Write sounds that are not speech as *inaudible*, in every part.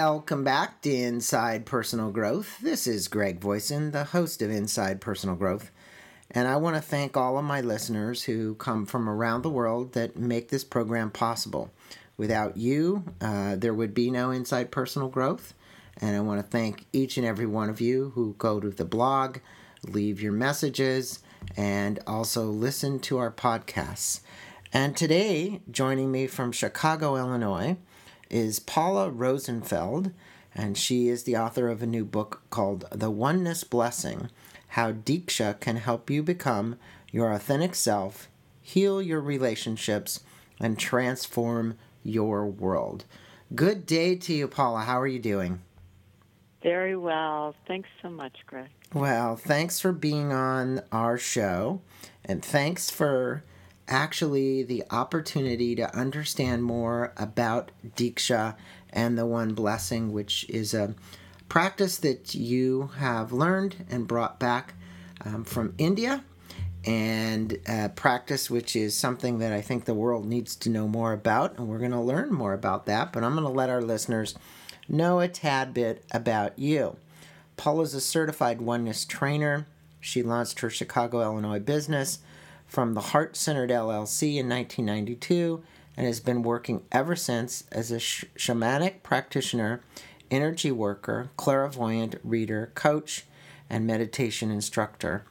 Welcome back to Inside Personal Growth. This is Greg Voisin, the host of Inside Personal Growth. And I want to thank all of my listeners who come from around the world that make this program possible. Without you, uh, there would be no Inside Personal Growth. And I want to thank each and every one of you who go to the blog, leave your messages, and also listen to our podcasts. And today, joining me from Chicago, Illinois, is Paula Rosenfeld, and she is the author of a new book called The Oneness Blessing How Diksha Can Help You Become Your Authentic Self, Heal Your Relationships, and Transform Your World. Good day to you, Paula. How are you doing? Very well. Thanks so much, Greg. Well, thanks for being on our show, and thanks for actually the opportunity to understand more about Diksha and the One Blessing, which is a practice that you have learned and brought back um, from India, and a practice which is something that I think the world needs to know more about, and we're going to learn more about that. But I'm going to let our listeners know a tad bit about you. Paula is a certified oneness trainer. She launched her Chicago, Illinois business from the Heart Centered LLC in 1992 and has been working ever since as a sh- shamanic practitioner, energy worker, clairvoyant reader, coach, and meditation instructor.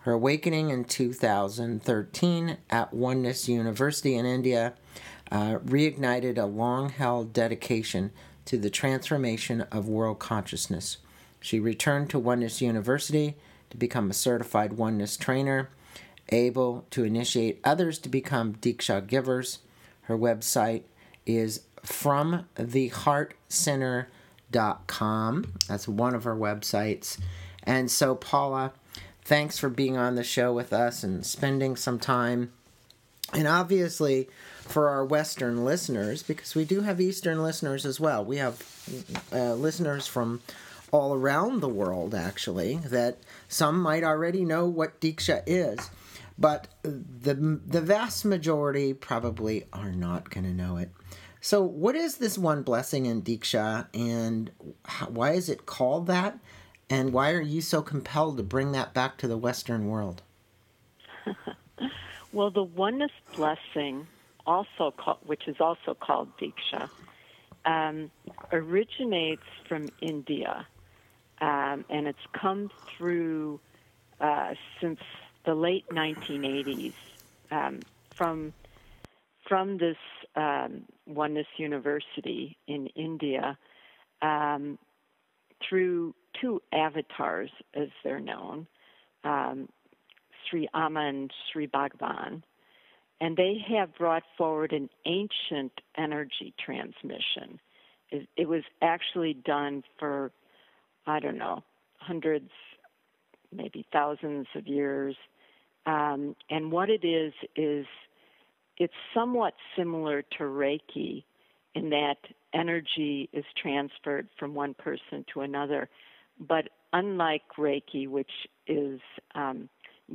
Her awakening in 2013 at Oneness University in India uh, reignited a long held dedication to the transformation of world consciousness. She returned to Oneness University to become a certified Oneness trainer able to initiate others to become Diksha givers. Her website is fromtheheartcenter.com. That's one of her websites. And so, Paula, thanks for being on the show with us and spending some time. And obviously, for our Western listeners, because we do have Eastern listeners as well, we have uh, listeners from all around the world, actually, that some might already know what Diksha is but the the vast majority probably are not going to know it. So, what is this one blessing in Diksha, and how, why is it called that? And why are you so compelled to bring that back to the Western world? *laughs* well, the oneness blessing, also called, which is also called Diksha, um, originates from India, um, and it's come through uh, since the late 1980s um, from from this um, Oneness University in India um, through two avatars, as they're known, um, Sri Amma and Sri Bhagavan, and they have brought forward an ancient energy transmission. It, it was actually done for, I don't know, hundreds, maybe thousands of years um, and what it is, is it's somewhat similar to Reiki in that energy is transferred from one person to another. But unlike Reiki, which is um,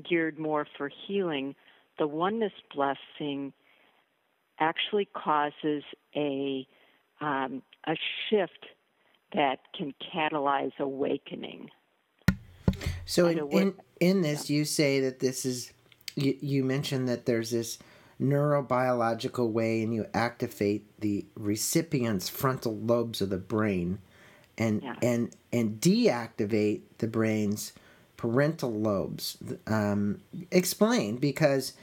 geared more for healing, the oneness blessing actually causes a um, a shift that can catalyze awakening. So in, in, in this, you say that this is you, you mentioned that there's this neurobiological way, and you activate the recipient's frontal lobes of the brain, and yeah. and and deactivate the brain's parietal lobes. Um, explain because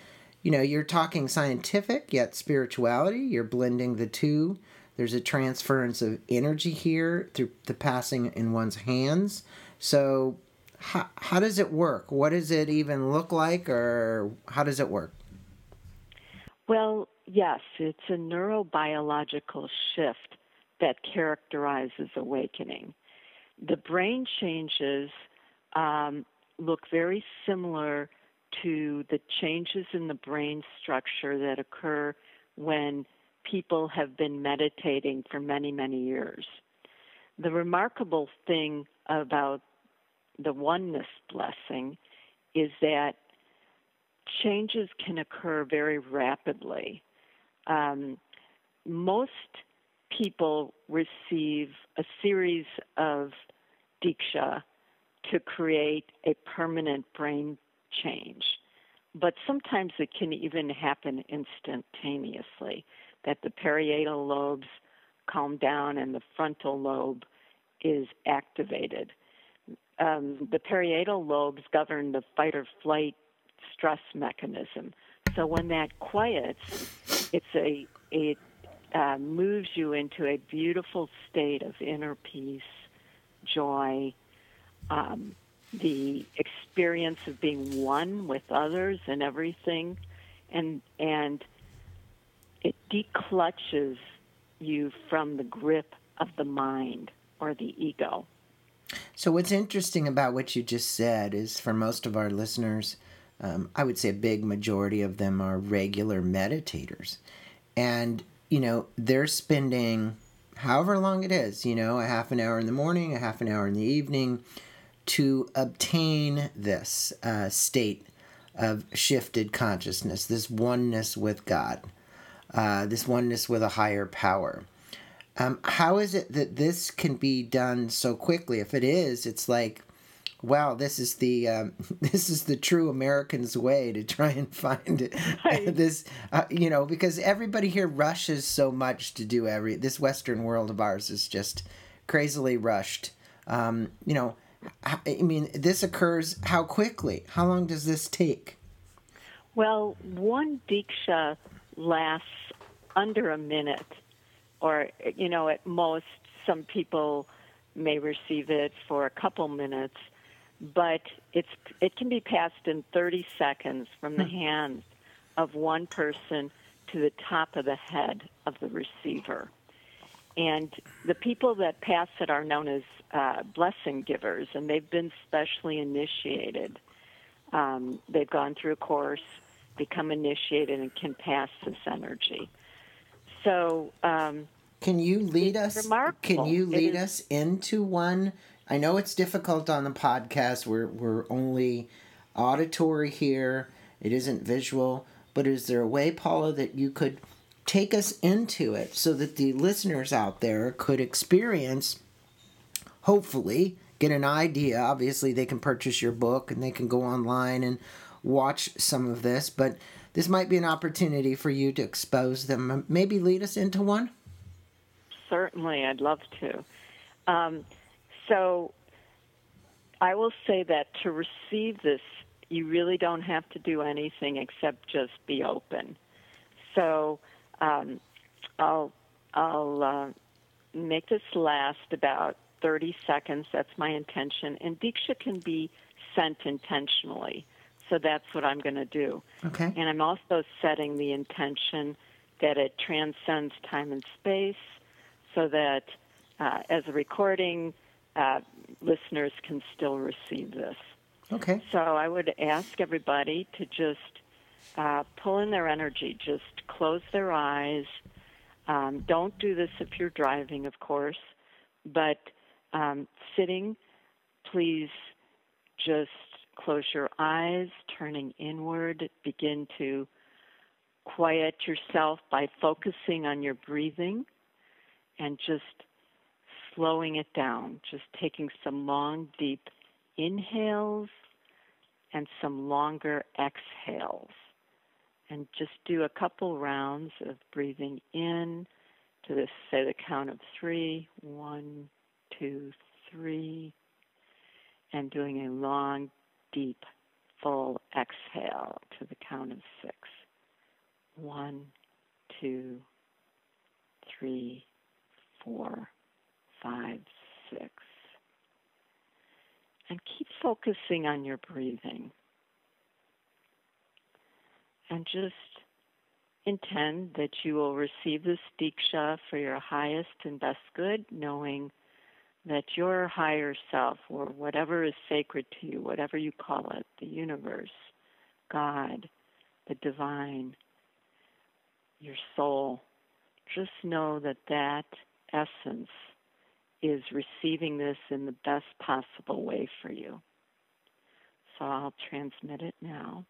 you know you're talking scientific yet spirituality. You're blending the two. There's a transference of energy here through the passing in one's hands. So how, how does it work? What does it even look like, or how does it work? Well, yes, it's a neurobiological shift that characterizes awakening. The brain changes um, look very similar to the changes in the brain structure that occur when people have been meditating for many, many years. The remarkable thing about the oneness blessing is that changes can occur very rapidly. Um, most people receive a series of diksha to create a permanent brain change. But sometimes it can even happen instantaneously, that the parietal lobes calm down and the frontal lobe is activated. Um, the parietal lobes govern the fight or flight stress mechanism. So when that quiets, it's a it uh, moves you into a beautiful state of inner peace, joy, um, the experience of being one with others and everything, and and it declutches you from the grip of the mind or the ego. So, what's interesting about what you just said is for most of our listeners, um, I would say a big majority of them are regular meditators. And, you know, they're spending however long it is, you know, a half an hour in the morning, a half an hour in the evening to obtain this uh, state of shifted consciousness, this oneness with God, uh, this oneness with a higher power. Um, how is it that this can be done so quickly? If it is, it's like, wow, this is the um, *laughs* this is the true American's way to try and find *laughs* right. this, uh, you know, because everybody here rushes so much to do every. This Western world of ours is just crazily rushed. Um, you know, I mean, this occurs how quickly? How long does this take? Well, one diksha lasts under a minute or you know at most some people may receive it for a couple minutes but it's it can be passed in 30 seconds from the hmm. hands of one person to the top of the head of the receiver. And the people that pass it are known as uh, blessing givers and they've been specially initiated. Um, they've gone through a course become initiated and can pass this energy. So um, can you lead us? Remarkable. Can you lead us into one? I know it's difficult on the podcast. We're we're only auditory here. It isn't visual. But is there a way, Paula, that you could take us into it so that the listeners out there could experience, hopefully, get an idea? Obviously, they can purchase your book and they can go online and watch some of this. But this might be an opportunity for you to expose them. Maybe lead us into one certainly. I'd love to. Um, so I will say that to receive this, you really don't have to do anything except just be open. So um, I'll I'll uh, make this last about 30 seconds. That's my intention. And Diksha can be sent intentionally. So that's what I'm going to do. Okay. And I'm also setting the intention that it transcends time and space so that uh, as a recording, uh, listeners can still receive this. Okay. So I would ask everybody to just uh, pull in their energy, just close their eyes. Um, don't do this if you're driving, of course, but um, sitting, please just close your eyes, turning inward. Begin to quiet yourself by focusing on your breathing and just slowing it down, just taking some long, deep inhales and some longer exhales. And just do a couple rounds of breathing in to this, say the count of three, one, two, three, and doing a long, deep, full exhale to the count of six. One, two, three, four, five, six. And keep focusing on your breathing. And just intend that you will receive this diksha for your highest and best good, knowing that your higher self, or whatever is sacred to you, whatever you call it, the universe, God, the divine, your soul, just know that that essence is receiving this in the best possible way for you. So I'll transmit it now.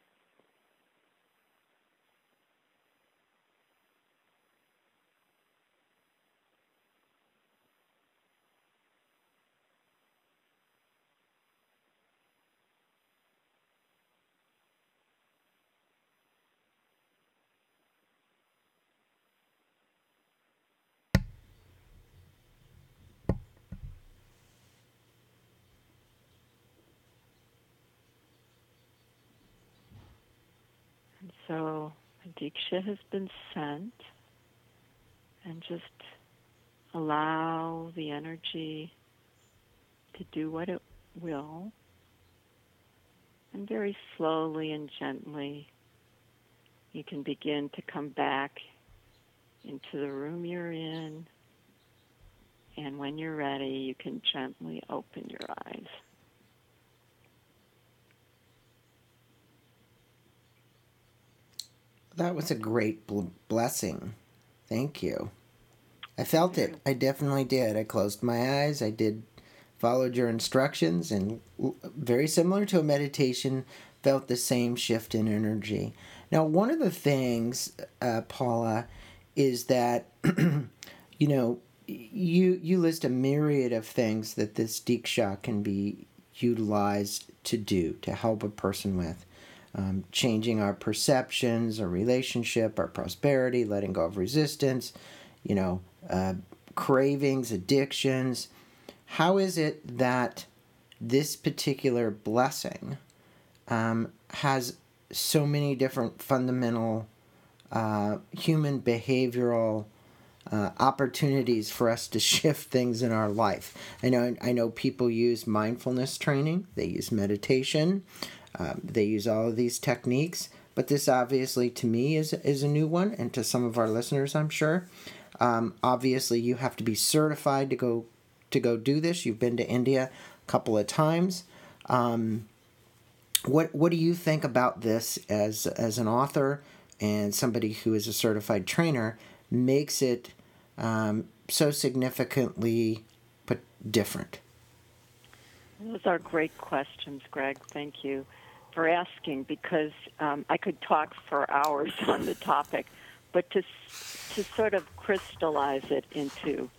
So Diksha has been sent, and just allow the energy to do what it will. And very slowly and gently, you can begin to come back into the room you're in. And when you're ready, you can gently open your eyes. That was a great bl- blessing. Thank you. I felt it. I definitely did. I closed my eyes. I did followed your instructions and very similar to a meditation felt the same shift in energy. Now, one of the things, uh, Paula, is that *clears throat* you know you you list a myriad of things that this diksha can be utilized to do to help a person with um, changing our perceptions, our relationship, our prosperity, letting go of resistance, you know, uh, cravings, addictions. How is it that this particular blessing um, has so many different fundamental uh, human behavioral uh, opportunities for us to *laughs* shift things in our life. I know I know people use mindfulness training, they use meditation, um, they use all of these techniques, but this obviously to me is is a new one, and to some of our listeners, I'm sure. Um, obviously, you have to be certified to go to go do this. You've been to India a couple of times. Um, what what do you think about this as as an author and somebody who is a certified trainer makes it um, so significantly different? Those are great questions, Greg. Thank you for asking because um, I could talk for hours *laughs* on the topic, but to to sort of crystallize it into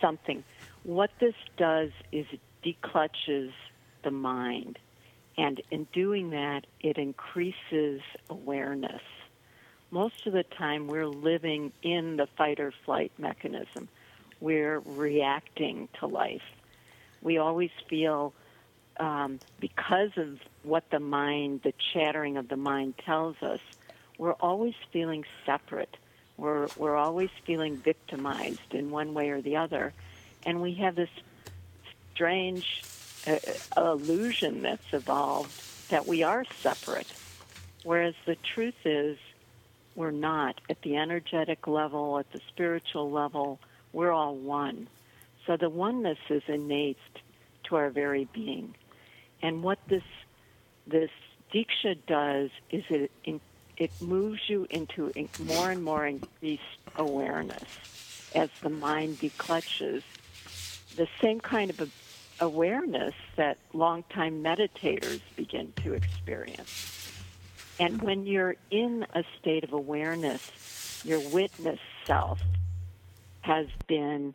something, what this does is it declutches the mind, and in doing that, it increases awareness. Most of the time, we're living in the fight or flight mechanism. We're reacting to life. We always feel um, because of what the mind, the chattering of the mind tells us, we're always feeling separate. We're, we're always feeling victimized in one way or the other. And we have this strange uh, illusion that's evolved that we are separate. Whereas the truth is, we're not. At the energetic level, at the spiritual level, we're all one. So the oneness is innate to our very being. And what this this diksha does is it it moves you into more and more increased awareness as the mind declutches. The same kind of awareness that longtime meditators begin to experience. And when you're in a state of awareness, your witness self has been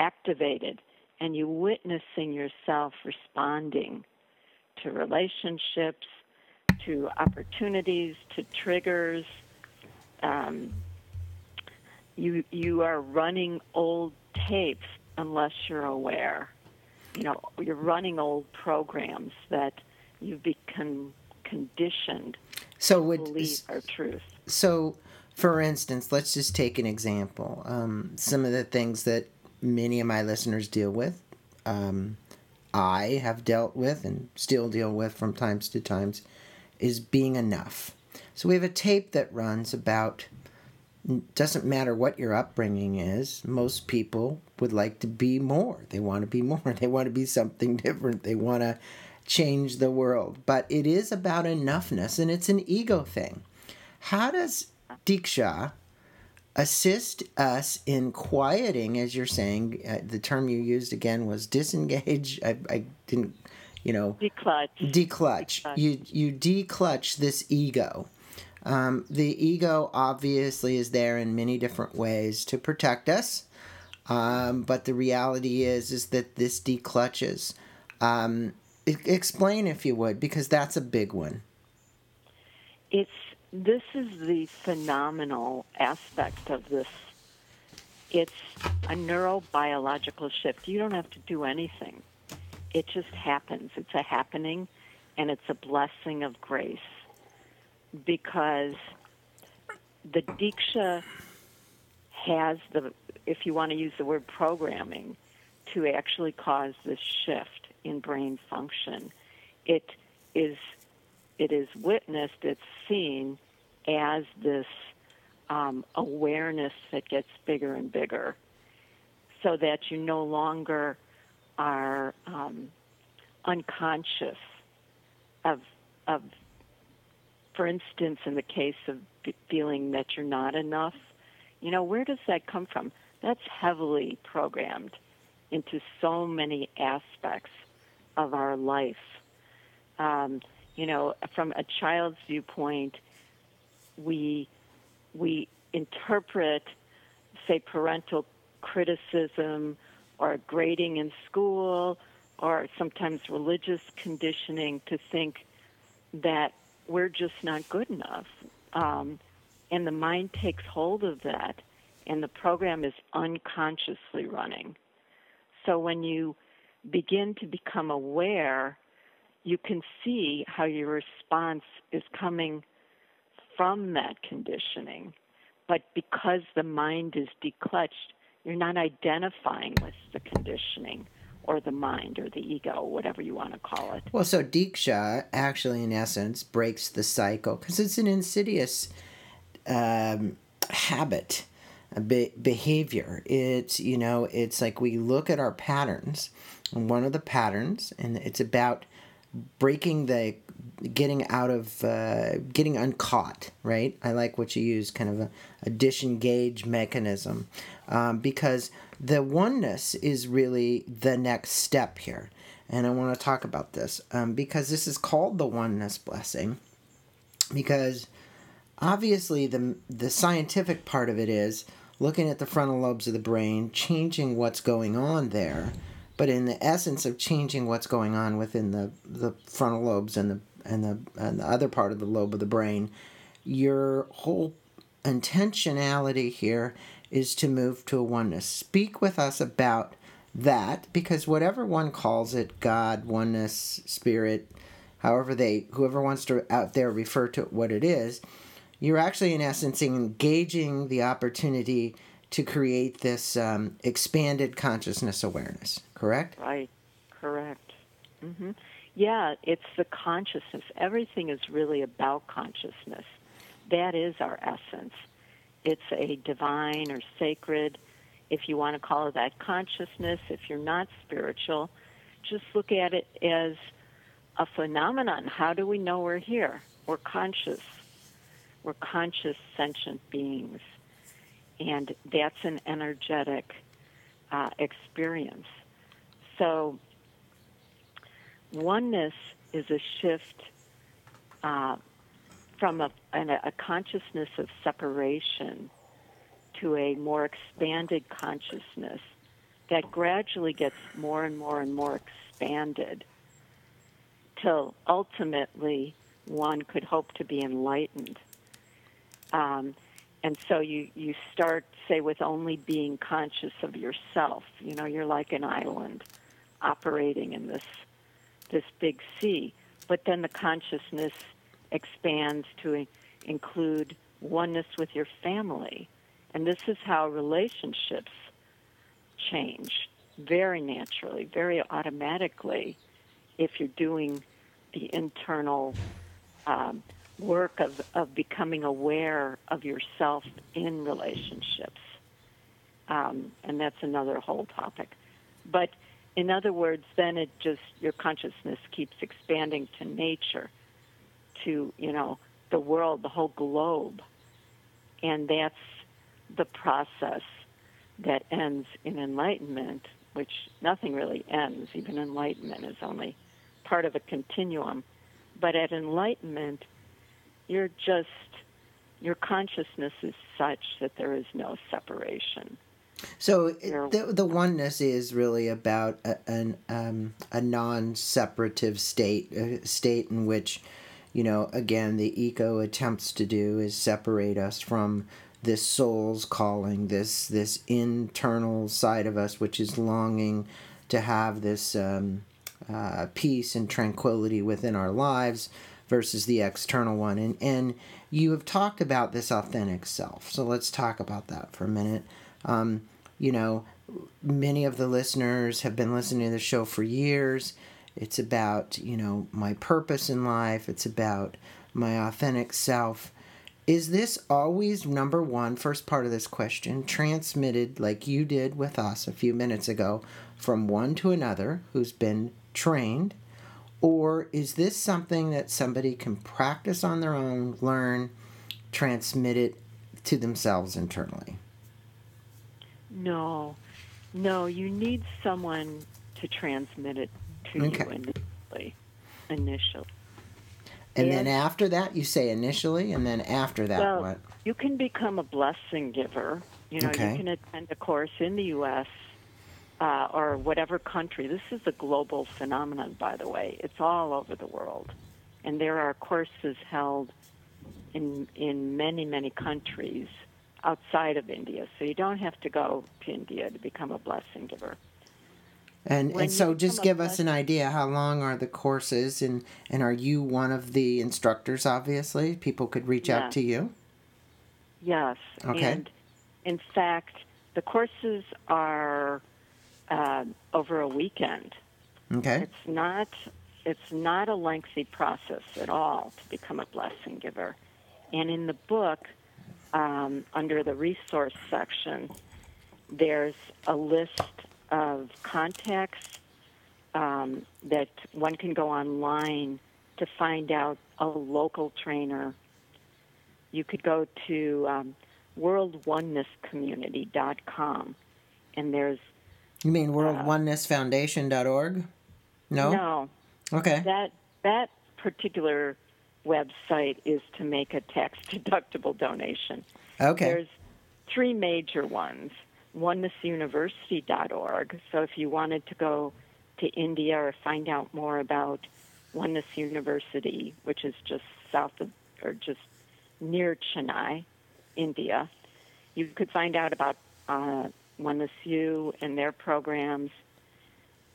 activated, and you're witnessing yourself responding to relationships, to opportunities, to triggers. Um, you you are running old tapes unless you're aware. You know, you're running old programs that you've become conditioned so would, to believe are truth. So, for instance, let's just take an example. Um, some of the things that many of my listeners deal with. Um, I have dealt with and still deal with from times to times is being enough. So we have a tape that runs about doesn't matter what your upbringing is, most people would like to be more. They want to be more. *laughs* They want to be something different. They want to change the world. But it is about enoughness and it's an ego thing. How does Diksha assist us in quieting, as you're saying. Uh, the term you used again was disengage. I, I didn't, you know, declutch. Declutch. declutch. You you declutch this ego. Um, the ego obviously is there in many different ways to protect us, um, but the reality is is that this declutches. Um, explain if you would, because that's a big one. It's this is the phenomenal aspect of this. It's a neurobiological shift. You don't have to do anything. It just happens. It's a happening, and it's a blessing of grace. because the Diksha has the, if you want to use the word programming, to actually cause this shift in brain function. It is, it is witnessed, it's seen as this um, awareness that gets bigger and bigger, so that you no longer are um, unconscious of of for instance in the case of feeling that you're not enough you know where does that come from? That's heavily programmed into so many aspects of our life. Um, you know from a child's viewpoint we we interpret say parental criticism or grading in school or sometimes religious conditioning to think that we're just not good enough. Um, and the mind takes hold of that, and the program is unconsciously running. So when you begin to become aware, you can see how your response is coming from that conditioning. But because the mind is declutched, you're not identifying with the conditioning or the mind or the ego, whatever you want to call it. Well, so Diksha actually, in essence, breaks the cycle because it's an insidious um, habit, be- behavior. It's, you know, it's like we look at our patterns, and one of the patterns, and it's about breaking the getting out of uh, getting uncaught right i like what you use kind of a, a disengage mechanism um, because the oneness is really the next step here. And I want to talk about this um, because this is called the oneness blessing. Because obviously, the, the scientific part of it is looking at the frontal lobes of the brain, changing what's going on there. But in the essence of changing what's going on within the, the frontal lobes and the, and, the, and the other part of the lobe of the brain, your whole intentionality here is to move to a oneness. Speak with us about that because whatever one calls it God, oneness, spirit, however they, whoever wants to out there refer to what it is, you're actually in essence engaging the opportunity to create this um, expanded consciousness awareness, correct? Right, correct. Mm-hmm. Yeah, it's the consciousness. Everything is really about consciousness. That is our essence it's a divine or sacred, if you want to call it that, consciousness. If you're not spiritual, just look at it as a phenomenon. How do we know we're here? We're conscious. We're conscious, sentient beings. And that's an energetic uh, experience. So, oneness is a shift uh, from a, a consciousness of separation to a more expanded consciousness that gradually gets more and more and more expanded till ultimately one could hope to be enlightened. Um, and so you, you start, say, with only being conscious of yourself. You know, you're like an island operating in this this big sea. But then the consciousness expands to include oneness with your family. And this is how relationships change very naturally, very automatically, if you're doing the internal um, work of, of becoming aware of yourself in relationships. Um, and that's another whole topic. But in other words, then it just, your consciousness keeps expanding to nature to, you know, the world, the whole globe. And that's the process that ends in enlightenment, which nothing really ends. Even enlightenment is only part of a continuum. But at enlightenment, you're just, your consciousness is such that there is no separation. So the, the oneness is really about a, an, um, a non-separative state, a state in which you know, again, the ego attempts to do is separate us from this soul's calling, this this internal side of us, which is longing to have this um, uh, peace and tranquility within our lives, versus the external one. And, and you have talked about this authentic self. So let's talk about that for a minute. Um, you know, many of the listeners have been listening to the show for years. It's about, you know, my purpose in life, it's about my authentic self. Is this always number one, first part of this question, transmitted like you did with us a few minutes ago from one to another who's been trained? Or is this something that somebody can practice on their own, learn, transmit it to themselves internally? No, no, you need someone to transmit it to Okay. you initially. Initially. And then after that, you say initially, and then after that, well, what? you can become a blessing giver. You know, Okay. you can attend a course in the U.S. Uh, or whatever country. This is a global phenomenon, by the way. It's all over the world, and there are courses held in in many many countries outside of India. So you don't have to go to India to become a blessing giver. And when and so just give us an idea. How long are the courses, and and are you one of the instructors? Obviously, people could reach out to you. Yes. Okay. And in fact, the courses are uh, over a weekend. Okay. It's not it's not a lengthy process at all to become a blessing giver. And in the book, um, under the resource section, there's a list of contacts um, that one can go online to find out a local trainer. You could go to um, worldonenesscommunity.com, and there's You mean WorldOnenessFoundation.org? No. no Okay. that that particular website is to make a tax deductible donation. Okay. There's three major ones. OneNessUniversity.org. So if you wanted to go to India or find out more about Oneness University, which is just south of or just near Chennai, India, you could find out about uh, Oneness U and their programs.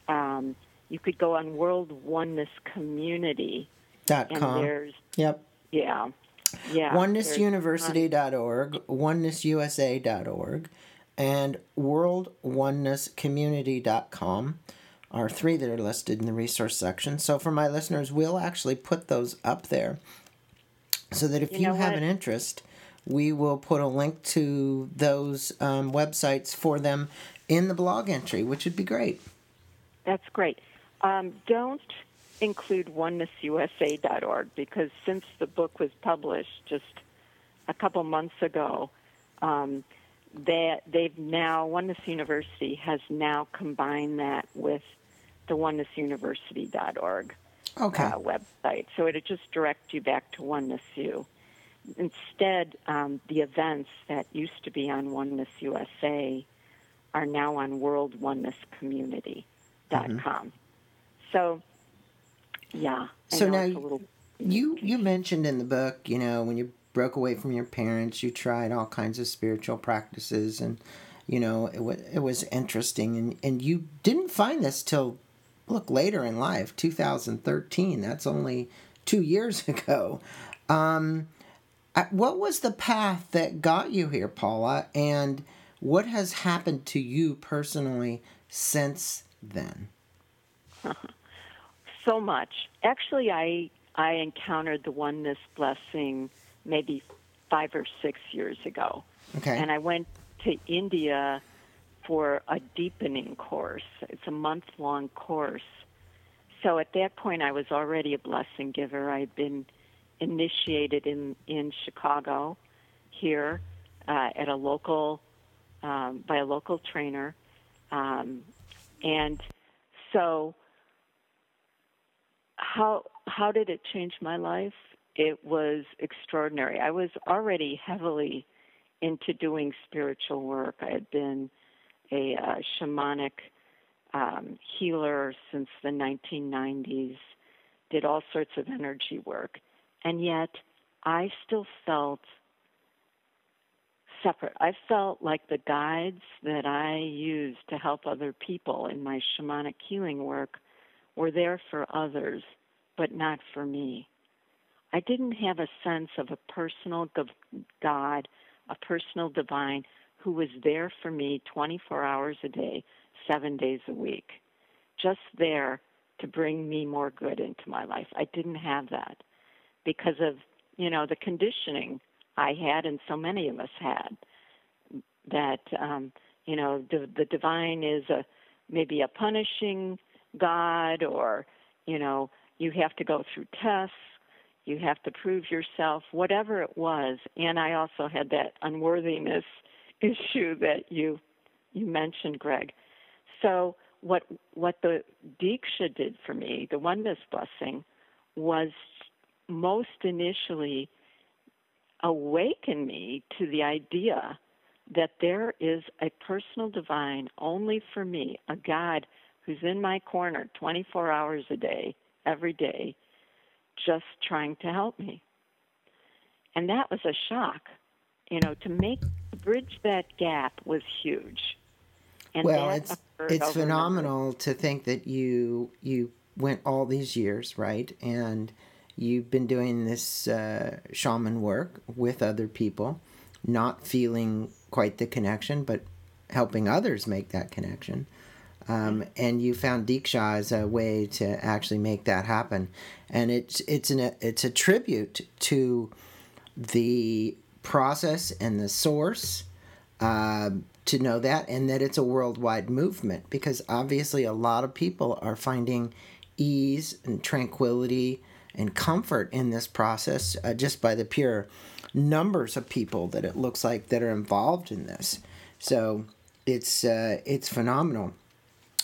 Um, you could go on World Oneness Community, Dot com. Yep. yeah, yeah. OneNessUniversity.org, OneNessUSA.org, and WorldOnenessCommunity.com are three that are listed in the resource section. So for my listeners, we'll actually put those up there so that if You you, know have an interest, we will put a link to those um, websites for them in the blog entry, which would be great. That's great. Um, don't include onenessusa.org because since the book was published just a couple months ago, um, they, they've now, Oneness University has now combined that with the onenessuniversity.org Okay. uh, website. So it'll just direct you back to Oneness U. Instead, um, the events that used to be on Oneness USA are now on worldonenesscommunity.com. So, yeah. So now you- little, You you mentioned in the book, you know, when you broke away from your parents, you tried all kinds of spiritual practices, and you know, it was it was interesting, and and you didn't find this till look later in life, 2013. That's only two years *laughs* ago. Um, what was the path that got you here, Paula, and what has happened to you personally since then? *laughs* so much. Actually, I I encountered the oneness blessing maybe five or six years ago, Okay. and I went to India for a deepening course. It's a month long course. So at that point, I was already a blessing giver. I'd been initiated in in Chicago, here uh, at a local um, by a local trainer, um, and so how how did it change my life? It was extraordinary. I was already heavily into doing spiritual work. I had been a uh, shamanic um, healer since the 1990s, did all sorts of energy work, and yet I still felt separate. I felt like the guides that I used to help other people in my shamanic healing work were there for others, but not for me. I didn't have a sense of a personal God, a personal divine who was there for me 24 hours a day, seven days a week, just there to bring me more good into my life. I didn't have that because of, you know, the conditioning I had and so many of us had that, um, you know, the, the divine is a maybe a punishing God or, you know, you have to go through tests you have to prove yourself, whatever it was. And I also had that unworthiness *laughs* issue that you you mentioned, Greg. So what what the Diksha did for me, the oneness blessing, was most initially awaken me to the idea that there is a personal divine only for me, a God who's in my corner 24 hours a day, every day, just trying to help me. And that was a shock. You know, to make bridge that gap was huge. And well, it's it's phenomenal to think that you you went all these years, right? And you've been doing this uh, shaman work with other people, not feeling quite the connection, but helping others make that connection. Um, and you found Diksha as a way to actually make that happen, and it's it's an it's a tribute to the process and the source uh, to know that, and that it's a worldwide movement because obviously a lot of people are finding ease and tranquility and comfort in this process uh, just by the pure numbers of people that it looks like that are involved in this. So it's uh, it's phenomenal.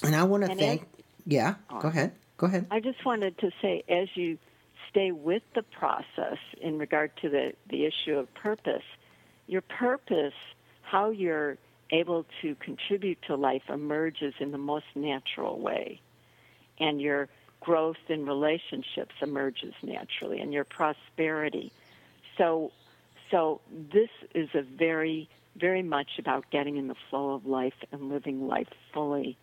And I want to thank. As, yeah, go ahead. Go ahead. I just wanted to say, as you stay with the process in regard to the, the issue of purpose, your purpose, how you're able to contribute to life, emerges in the most natural way. And your growth in relationships emerges naturally, and your prosperity. So, so this is a very, very much about getting in the flow of life and living life fully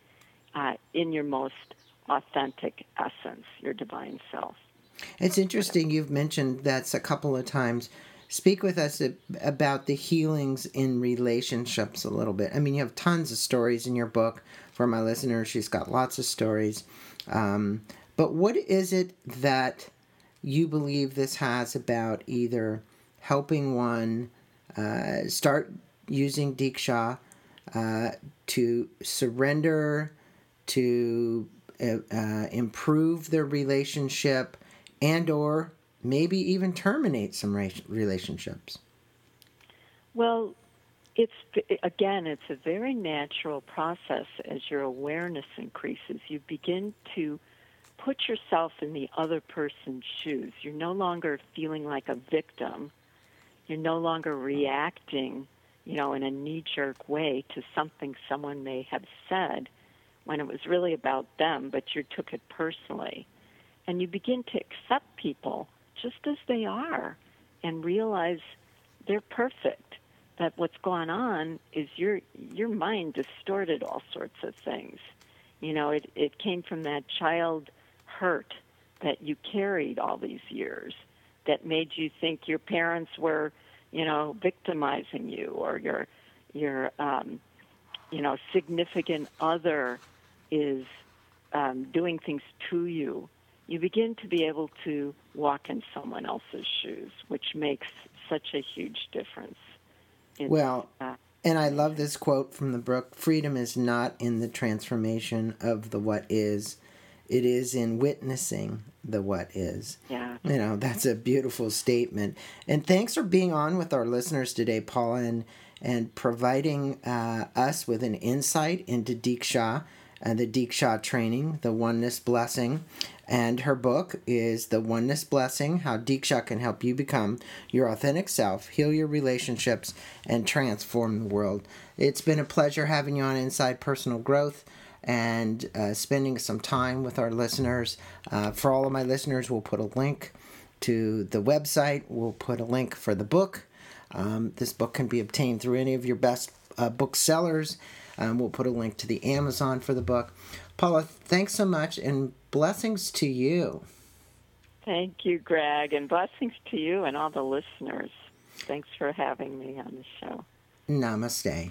uh, in your most authentic essence, your divine self. It's interesting you've mentioned that a couple of times. Speak with us about the healings in relationships a little bit. I mean, you have tons of stories in your book for my listeners. She's got lots of stories. Um, but what is it that you believe this has about either helping one uh, start using Diksha uh, to surrender to uh, uh, improve their relationship and or maybe even terminate some relationships? Well it's again it's a very natural process. As your awareness increases you begin to put yourself in the other person's shoes. You're no longer feeling like a victim. You're no longer reacting you know in a knee jerk way to something someone may have said when it was really about them, but you took it personally. And you begin to accept people just as they are and realize they're perfect. That what's gone on is your your mind distorted all sorts of things. You know, it, it came from that child hurt that you carried all these years that made you think your parents were, you know, victimizing you or your your um, you know significant other is um, doing things to you, you begin to be able to walk in someone else's shoes, which makes such a huge difference. In, well, uh, and I love this quote from the book freedom is not in the transformation of the what is, it is in witnessing the what is. Yeah. You know, that's a beautiful statement. And thanks for being on with our listeners today, Paula, and, and providing uh, us with an insight into Diksha and the Deeksha training, The Oneness Blessing. And her book is The Oneness Blessing How Deeksha Can Help You Become Your Authentic Self, Heal Your Relationships, and Transform the World. It's been a pleasure having you on Inside Personal Growth and uh, spending some time with our listeners. Uh, for all of my listeners, we'll put a link to the website, we'll put a link for the book. Um, this book can be obtained through any of your best uh, booksellers. Um, we'll put a link to the Amazon for the book. Paula, thanks so much and blessings to you. Thank you, Greg, and blessings to you and all the listeners. Thanks for having me on the show. Namaste.